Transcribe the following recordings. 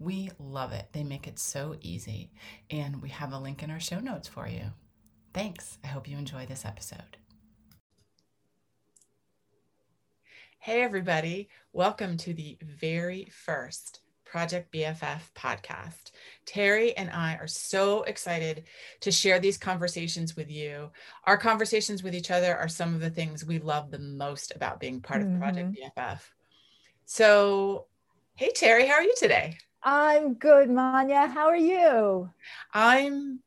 We love it. They make it so easy. And we have a link in our show notes for you. Thanks. I hope you enjoy this episode. Hey, everybody. Welcome to the very first Project BFF podcast. Terri and I are so excited to share these conversations with you. Our conversations with each other are some of the things we love the most about being part mm-hmm. of Project BFF. So, hey, Terri, how are you today? I'm good, Manya. How are you? I'm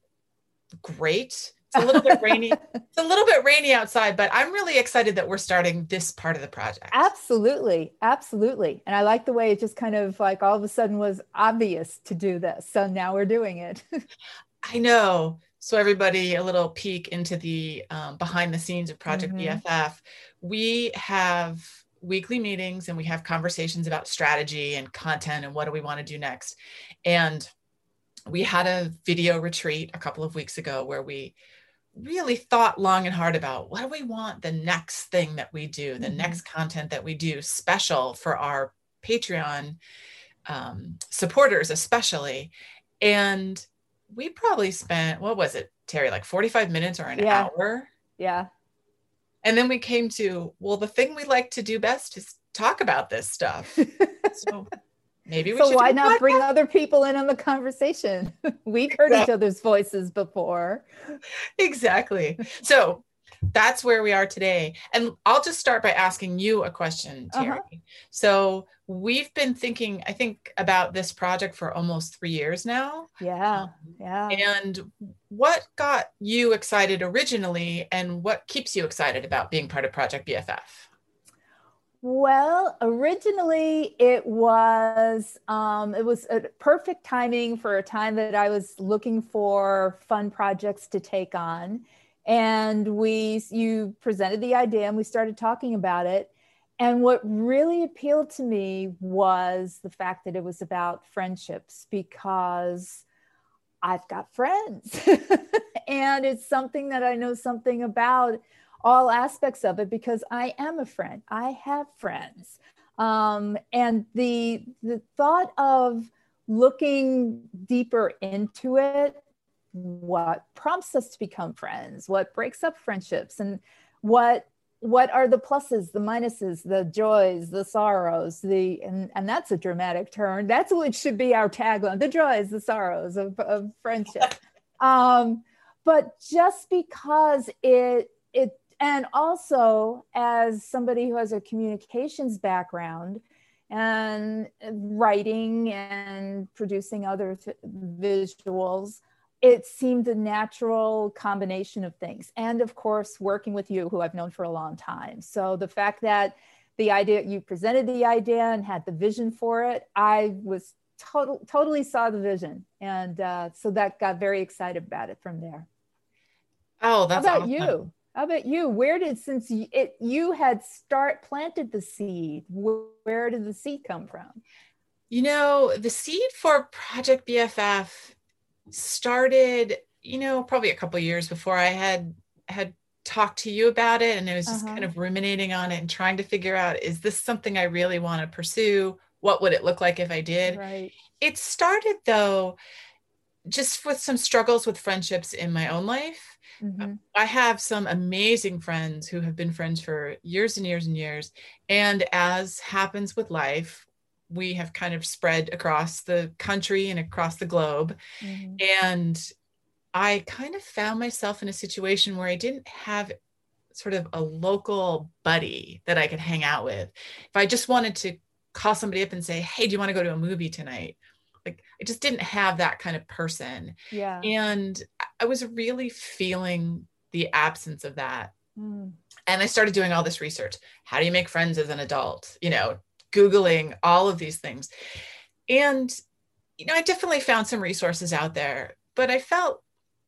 great. It's a little bit rainy. It's a little bit rainy outside, but I'm really excited that we're starting this part of the project. Absolutely. Absolutely. And I like the way it just kind of like all of a sudden was obvious to do this. So now we're doing it. I know. So, everybody, a little peek into the um, behind the scenes of Project mm-hmm. BFF. We have weekly meetings and we have conversations about strategy and content and what do we want to do next. And we had a video retreat a couple of weeks ago where we really thought long and hard about what do we want the next thing that we do, the mm-hmm. next content that we do special for our Patreon um, supporters, especially. And we probably spent, what was it, Terri, like 45 minutes or an yeah. hour? Yeah. And then we came to, well, the thing we like to do best is talk about this stuff. so maybe we should so why not bring other people in on the conversation? We've heard exactly. each other's voices before. Exactly. So that's where we are today. And I'll just start by asking you a question, uh-huh. Terri. Uh-huh. So we've been thinking, I think, about this project for almost three years now. Yeah. Um, yeah. And what got you excited originally and what keeps you excited about being part of Project BFF? Well, originally it was um, it was a perfect timing for a time that I was looking for fun projects to take on, and we you presented the idea and we started talking about it, and what really appealed to me was the fact that it was about friendships because I've got friends, and it's something that I know something about all aspects of it because I am a friend. I have friends. Um, and the the thought of looking deeper into it, what prompts us to become friends, what breaks up friendships, and what what are the pluses, the minuses, the joys, the sorrows, the and, and that's a dramatic turn. That's what should be our tagline: the joys, the sorrows of, of friendship. um, but just because it it and also as somebody who has a communications background and writing and producing other th- visuals it seemed a natural combination of things and of course working with you who i've known for a long time so the fact that the idea you presented the idea and had the vision for it i was total, totally saw the vision and uh, so that got very excited about it from there oh that's How about awesome. you how about you? Where did since you, it you had start planted the seed? Where did the seed come from? You know, the seed for Project BFF started, you know, probably a couple years before I had had talked to you about it and I was just uh-huh. kind of ruminating on it and trying to figure out is this something I really want to pursue? What would it look like if I did? Right. It started though just with some struggles with friendships in my own life Mm-hmm. I have some amazing friends who have been friends for years and years and years. And as happens with life, we have kind of spread across the country and across the globe. Mm-hmm. And I kind of found myself in a situation where I didn't have sort of a local buddy that I could hang out with. If I just wanted to call somebody up and say, Hey, do you want to go to a movie tonight? like I just didn't have that kind of person. Yeah. And I was really feeling the absence of that. Mm. And I started doing all this research. How do you make friends as an adult? You know, Googling all of these things. And you know, I definitely found some resources out there, but I felt,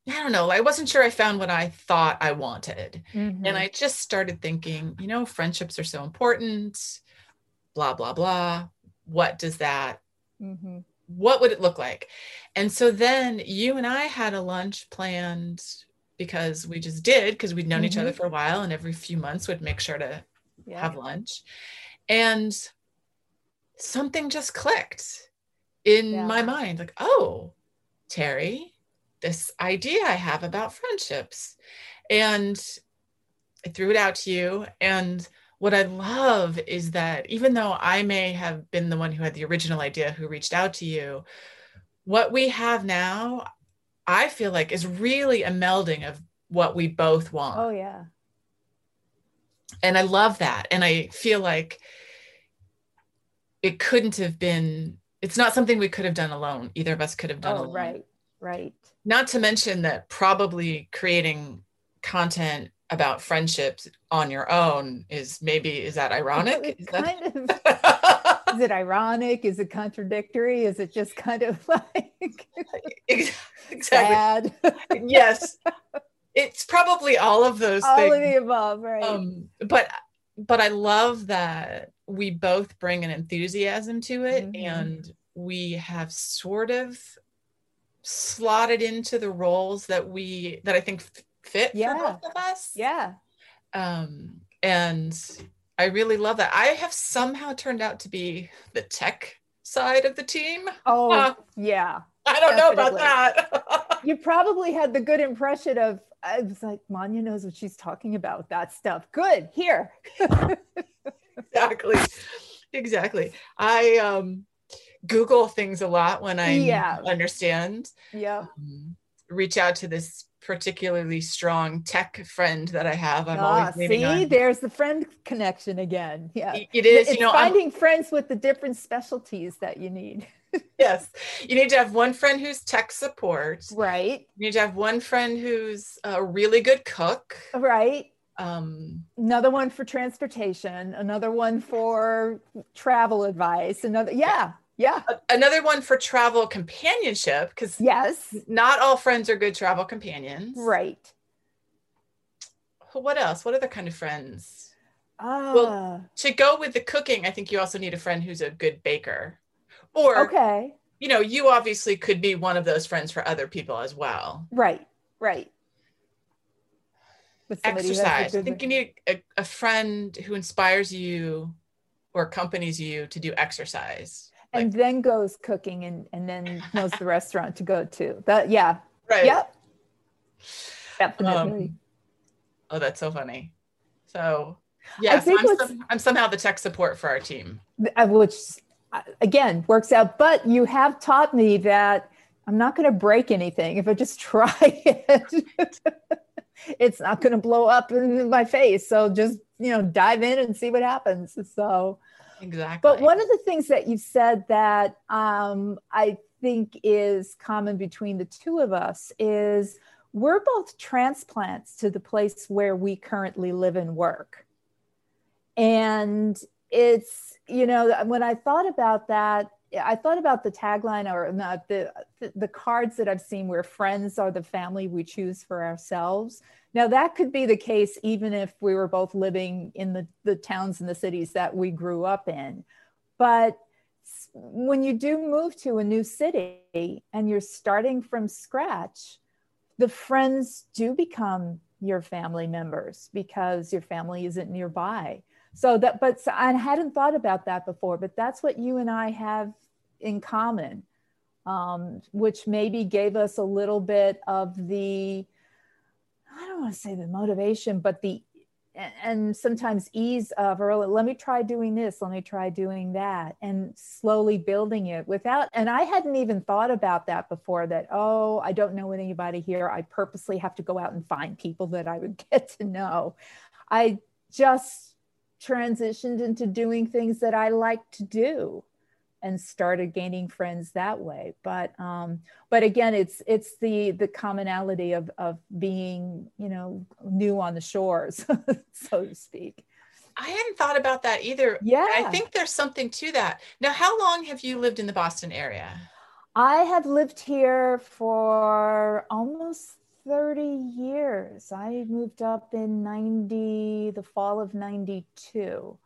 I don't know, I wasn't sure I found what I thought I wanted. Mm-hmm. And I just started thinking, you know, friendships are so important, blah, blah, blah. What does that, mm-hmm. what would it look like? And so then you and I had a lunch planned because we just did, because we'd known mm-hmm. each other mm-hmm. for a while and every few months would make sure to yeah. have lunch. And something just clicked in yeah. my mind like, oh, Terri, this idea I have about friendships. And I threw it out to you. And what I love is that even though I may have been the one who had the original idea who reached out to you, what we have now, I feel like is really a melding of what we both want. Oh, yeah. And I love that. And I feel like it couldn't have been it's not something we could have done alone. Either of us could have done oh, alone. right right. Not to mention that probably creating content about friendships on your own is maybe is that ironic? Is, that... kind of, is it ironic? Is it contradictory? Is it just kind of like exactly. sad? yes. It's probably all of those all things. of the above right. Um, but but i love that we both bring an enthusiasm to it mm-hmm. and we have sort of slotted into the roles that we that I think fit yeah. for both of us. Yeah. Um, and I really love that. I have somehow turned out to be the tech side of the team. Oh, uh, yeah. I don't definitely. know about that. you probably had the good impression of I was like, Manya knows what she's talking about that stuff. Good. Here. exactly exactly i um google things a lot when i yeah. understand yeah um, reach out to this particularly strong tech friend that I have. I'm ah, always see, on. there's the friend connection again. Yeah, it is. It's you know, finding I'm, friends with the different specialties that you need. yes, you need to have one friend who's tech support. Right. You need to have one friend who's a really good cook. Right. Um, another one for transportation another one for travel advice another yeah yeah. Another one for travel companionship because yes. not all friends are good travel companions. Right. What else? What other kind of friends? Uh, well to go with the cooking i think you also need a friend who's a good baker or okay you know you obviously could be one of those friends for other people as well right right exercise. I think you need a, a, friend who inspires you or accompanies you to do exercise. And like, then goes cooking and, and then knows the restaurant to go to. That yeah. Right. Yep. Definitely. Um, oh, that's so funny. So yeah, so I'm, some, I'm somehow the tech support for our team. Which again works out, but you have taught me that I'm not going to break anything if I just try it it's not going to blow up in my face. So just, you know, dive in and see what happens. So, exactly. But one of the things that you said that um, I think is common between the two of us is we're both transplants to the place where we currently live and work. And it's, you know, when I thought about that, I thought about the tagline or not the the cards that I've seen where friends are the family we choose for ourselves. Now that could be the case even if we were both living in the, the towns and the cities that we grew up in. But when you do move to a new city and you're starting from scratch, the friends do become your family members because your family isn't nearby. So that, but I hadn't thought about that before, but that's what you and I have in common, um, which maybe gave us a little bit of the, I don't want to say the motivation, but the, and sometimes ease of, or let me try doing this, let me try doing that, and slowly building it without. And I hadn't even thought about that before that, oh, I don't know anybody here. I purposely have to go out and find people that I would get to know. I just transitioned into doing things that I like to do and started gaining friends that way. But um but again it's it's the the commonality of of being you know new on the shores so to speak. I hadn't thought about that either yeah i think there's something to that. Now how long have you lived in the boston area? I have lived here for almost 30 years. I moved up in 90, the fall of 92.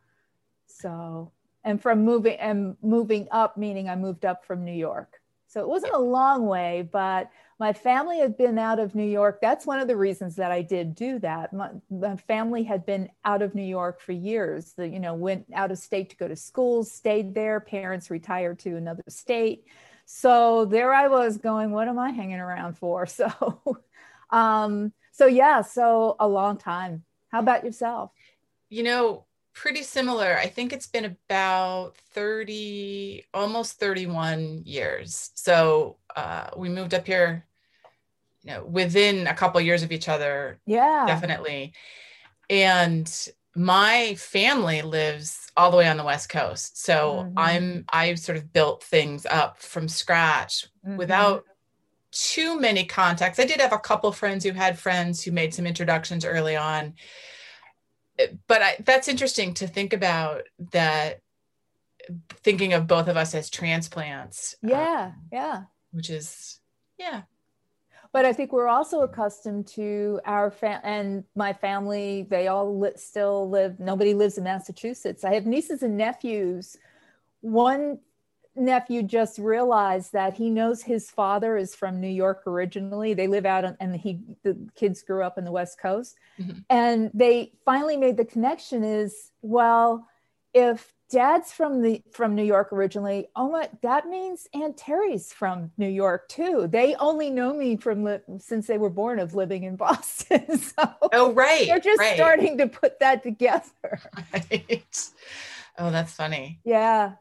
So, and from moving and moving up, meaning I moved up from New York. So it wasn't a long way, but my family had been out of New York. That's one of the reasons that I did do that. My, my family had been out of New York for years. The, you know, went out of state to go to school, stayed there. Parents retired to another state. So there I was going, what am I hanging around for? So, um, so yeah, so a long time. How about yourself? You know, pretty similar. I think it's been about 30, almost 31 years. So uh, we moved up here you know within a couple of years of each other yeah definitely and my family lives all the way on the west coast so mm-hmm. i'm i've sort of built things up from scratch mm-hmm. without too many contacts i did have a couple friends who had friends who made some introductions early on but I, that's interesting to think about that thinking of both of us as transplants yeah um, yeah which is yeah but I think we're also accustomed to our fam and my family. They all li- still live. Nobody lives in Massachusetts. I have nieces and nephews. One nephew just realized that he knows his father is from New York originally. They live out on, and he the kids grew up in the West Coast, mm-hmm. and they finally made the connection. Is well, if dad's from the from New York originally. Oh my, that means Aunt Terri's from New York too. They only know me from li- since they were born of living in Boston. so oh right, they're just right. starting to put that together. Right. Oh, that's funny. Yeah.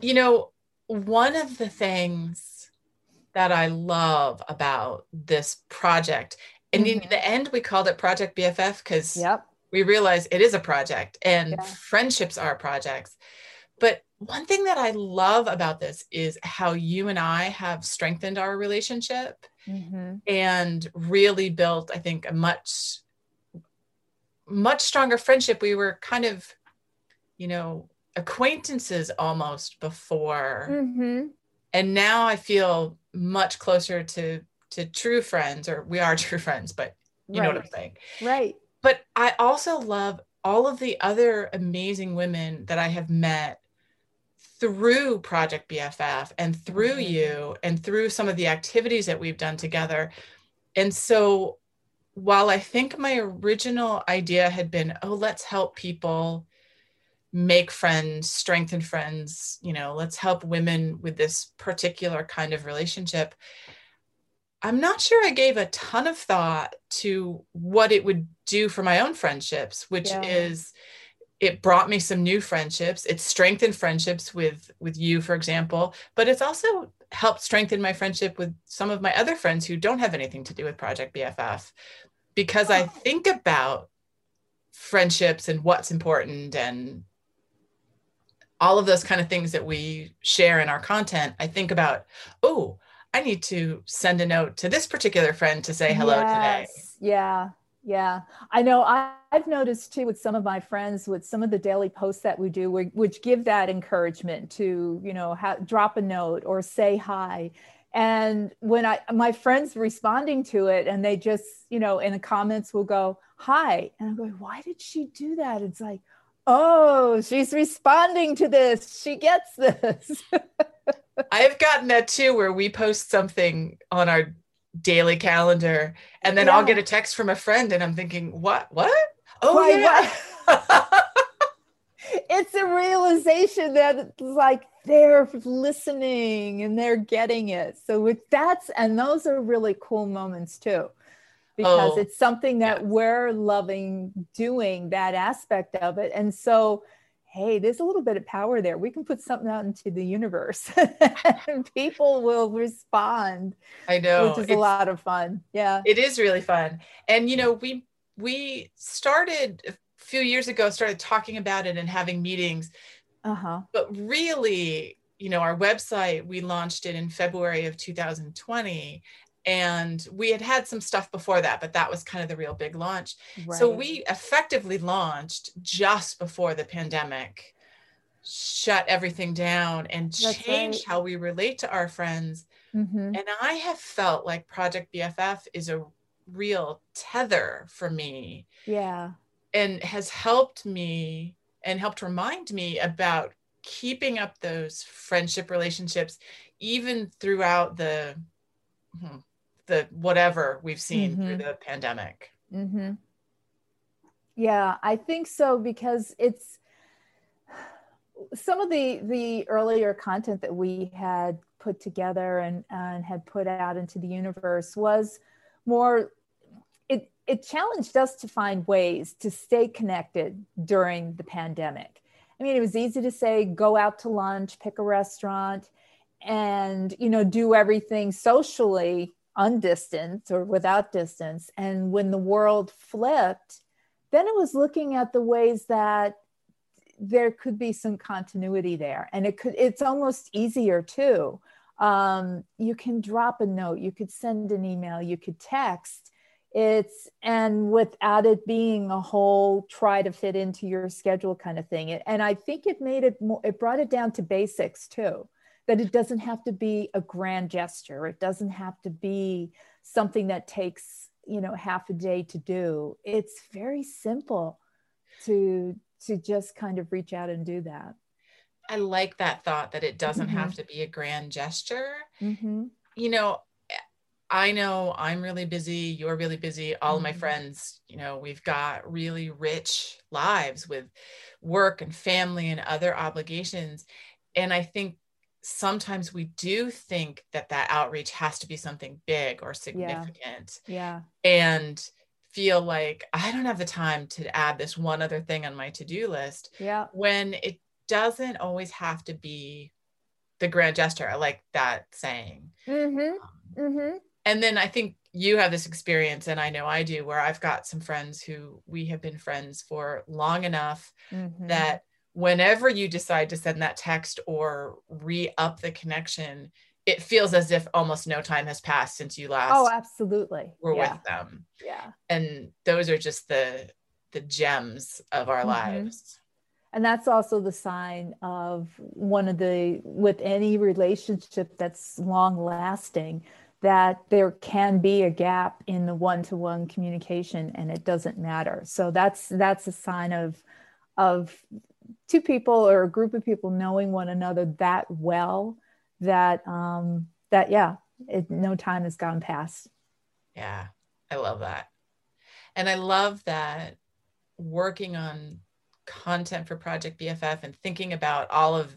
You know, one of the things that I love about this project, and mm-hmm. in the end, we called it Project BFF because yep we realize it is a project and yeah. friendships are projects. But one thing that I love about this is how you and I have strengthened our relationship mm-hmm. and really built, I think, a much, much stronger friendship. We were kind of, you know, acquaintances almost before. Mm-hmm. And now I feel much closer to to true friends, or we are true friends, but you right. know what I'm saying. Right. But I also love all of the other amazing women that I have met through Project BFF and through mm-hmm. you and through some of the activities that we've done together. And so while I think my original idea had been, oh, let's help people make friends, strengthen friends, you know, let's help women with this particular kind of relationship. I'm not sure I gave a ton of thought to what it would do for my own friendships, which yeah. is it brought me some new friendships. It strengthened friendships with with you, for example, but it's also helped strengthen my friendship with some of my other friends who don't have anything to do with Project BFF because I oh. think about friendships and what's important and all of those kind of things that we share in our content. I think about, oh, I need to send a note to this particular friend to say hello yes. today. Yeah. Yeah. I know I, have noticed too with some of my friends with some of the daily posts that we do, which give that encouragement to, you know, ha- drop a note or say hi. And when I, my friends responding to it and they just, you know, in the comments will go, hi. And I'm going, why did she do that? It's like, oh, she's responding to this. She gets this. I've gotten that too, where we post something on our daily calendar, and then yeah. I'll get a text from a friend, and I'm thinking, "What? What? Oh Why, yeah." What? it's a realization that it's like they're listening and they're getting it. So with that's and those are really cool moments too because oh, it's something that yes. we're loving doing that aspect of it. And so hey, there's a little bit of power there. We can put something out into the universe and people will respond. I know. Which is it's, a lot of fun. Yeah. It is really fun. And you know, we we started a few years ago, started talking about it and having meetings. Uh-huh. But really, you know, our website, we launched it in February of 2020 and we had had some stuff before that but that was kind of the real big launch right. so we effectively launched just before the pandemic shut everything down and That's change right. how we relate to our friends. Mhm. And I have felt like Project BFF is a real tether for me Yeah. and has helped me and helped remind me about keeping up those friendship relationships even throughout the hmm, the whatever we've seen through Mhm. the pandemic. hmm Yeah, I think so because it's some of the the earlier content that we had put together and and had put out into the universe was more it it challenged us to find ways to stay connected during the pandemic. I mean, it was easy to say go out to lunch, pick a restaurant and you know do everything socially undistant or without distance. And when the world flipped then it was looking at the ways that there could be some continuity there. And it could it's almost easier too. Um, you can drop a note you could send an email you could text. It's and without it being a whole try to fit into your schedule kind of thing. And i think it made it more it brought it down to basics too that it doesn't have to be a grand gesture it doesn't have to be something that takes you know half a day to do it's very simple to to just kind of reach out and do that I like that thought that it doesn't Mhm. have to be a grand gesture. mm-hmm. You know, I know I'm really busy, you're really busy, all of my Mhm. friends, you know, we've got really rich lives with work and family and other obligations. And I think sometimes we do think that that outreach has to be something big or significant yeah and feel like I don't have the time to add this one other thing on my to-do list yeah when it doesn't always have to be the grand gesture. I like that saying. mm-hmm. Um, Mm-hmm. and then I think you have this experience, and I know I do, where I've got some friends who we have been friends for long enough Mm-hmm. that whenever you decide to send that text or re up the connection, it feels as if almost no time has passed since you last oh absolutely were yeah with them. yeah And those are just the the gems of our Mhm. lives. and that's also the sign of one of the with any relationship that's long lasting that there can be a gap in the one-to-one communication and it doesn't matter so that's that's a sign of of two people or a group of people knowing one another that well that um that yeah it, no time has gone past Yeah, I love that. And I love that working on content for Project BFF and thinking about all of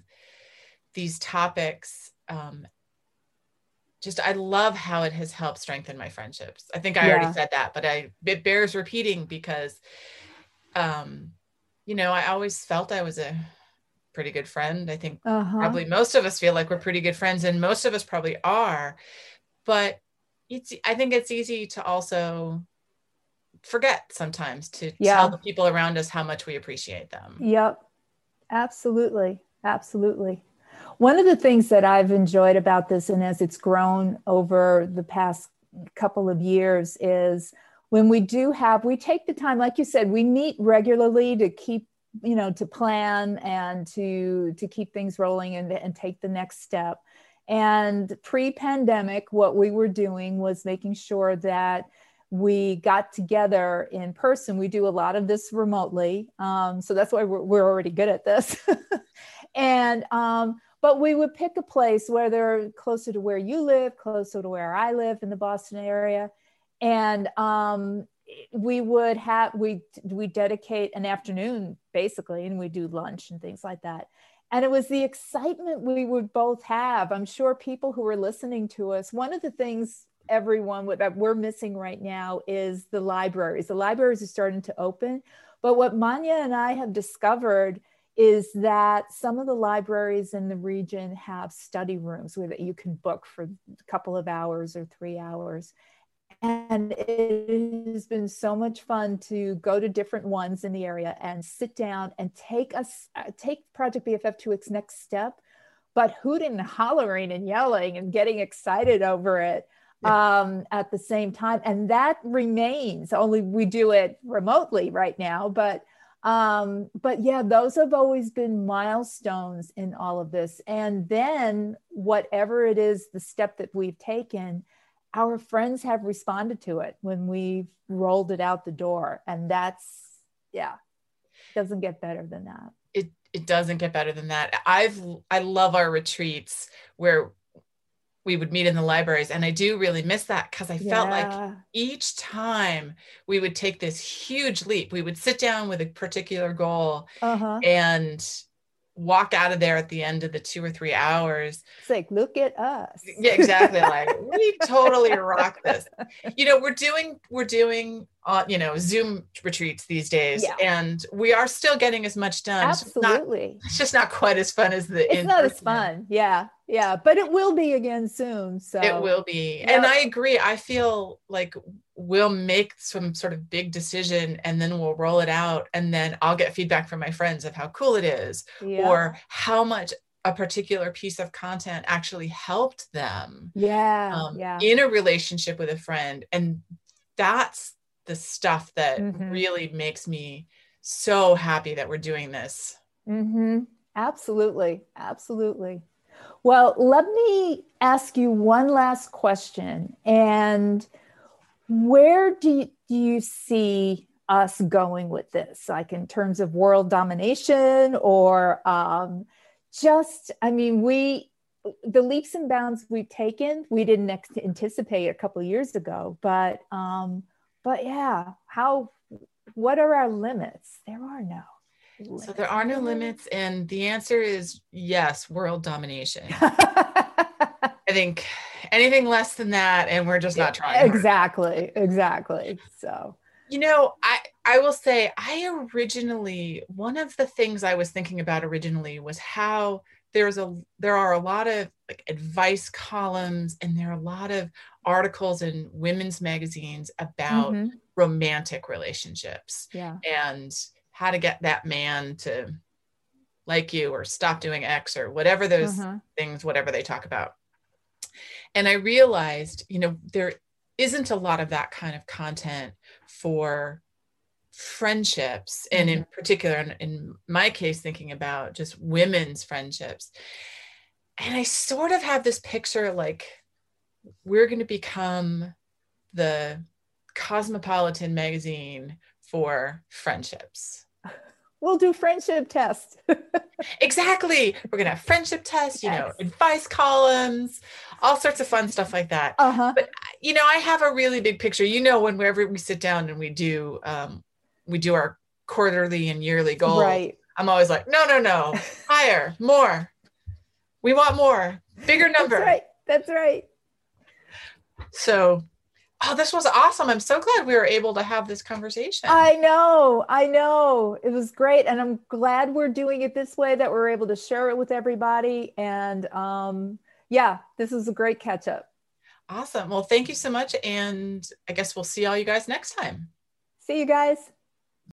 these topics. Um, just, I love how it has helped strengthen my friendships. I think I Yeah. already said that, but I it bears repeating because, um, you know, I always felt I was a pretty good friend. I think uh-huh. probably most of us feel like we're pretty good friends and most of us probably are but it's i think it's easy to also forget sometimes to Yeah. tell the people around us how much we appreciate them Yep, absolutely. Absolutely. One of the things that I've enjoyed about this, and as it's grown over the past couple of years, is when we do have, we take the time, like you said, we meet regularly to keep, you know, to plan and to to keep things rolling and, and take the next step. And pre-pandemic, what we were doing was making sure that we got together in person. We do a lot of this remotely, um, so that's why we're, we're already good at this. and um, but we would pick a place where they're closer to where you live, closer to where I live in the Boston area, and um, we would have we we dedicate an afternoon basically, and we do lunch and things like that. And it was the excitement we would both have. I'm sure people who are listening to us, one of the things everyone that we're missing right now is the libraries. The libraries are starting to open. But what Manya and I have discovered is that some of the libraries in the region have study rooms where you can book for a couple of hours or three hours. And it has been so much fun to go to different ones in the area and sit down and take us take Project BFF to its next step, but hooting and hollering and yelling and getting excited over it um, at the same time. And that remains, only we do it remotely right now, but um, but yeah, those have always been milestones in all of this. And then whatever it is, the step that we've taken, our friends have responded to it when we've rolled it out the door. And that's, yeah, doesn't get better than that. It, it doesn't get better than that. I've, I love our retreats where we would meet in the libraries and i do really miss that because i yeah. felt like each time we would take this huge leap we would sit down with a particular goal uh-huh. and walk out of there at the end of the two or three hours. It's like, look at us. Yeah, exactly. like we totally rock this. You know, we're doing we're doing uh, you know Zoom retreats these days, yeah. and we are still getting as much done. Absolutely. It's, not, it's just not quite as fun as the. It's not as fun. Yeah, yeah, but it will be again soon. So it will be, yep. and I agree. I feel like we'll make some sort of big decision and then we'll roll it out and then I'll get feedback from my friends of how cool it is yeah. or how much a particular piece of content actually helped them yeah, um, yeah in a relationship with a friend and that's the stuff that mm-hmm. really makes me so happy that we're doing this mm-hmm. absolutely absolutely well let me ask you one last question and where do you, do you see us going with this? Like in terms of world domination or um, just i mean we the leaps and bounds we've taken we didn't anticipate a couple years ago but um but yeah how what are our limits? There are no limits. so there are no limits and the answer is yes world domination. I think anything less than that and we're just not trying exactly hard. exactly so you know i i will say i originally one of the things i was thinking about originally was how there's a there are a lot of like advice columns and there are a lot of articles in women's magazines about mm-hmm. romantic relationships yeah and how to get that man to like you or stop doing x or whatever those uh-huh. things whatever they talk about and I realized, you know, there isn't a lot of that kind of content for friendships and in mm-hmm. particular in, in, my case thinking about just women's friendships and i sort of have this picture like we're going to become the cosmopolitan magazine for friendships we'll do friendship tests. exactly. We're gonna have friendship tests, you yes. know, advice columns, all sorts of fun stuff like that. Uh-huh. But you know, I have a really big picture. You know, whenever we sit down and we do um, we do our quarterly and yearly goals, right. I'm always like, no, no, no, higher, more. We want more, bigger number. That's right. That's right. So Oh, this was awesome. I'm so glad we were able to have this conversation. I know. I know. It was great. And I'm glad we're doing it this way, that we're able to share it with everybody. And um, yeah, this is a great catch up. Awesome. Well, thank you so much. And I guess we'll see all you guys next time. See you guys.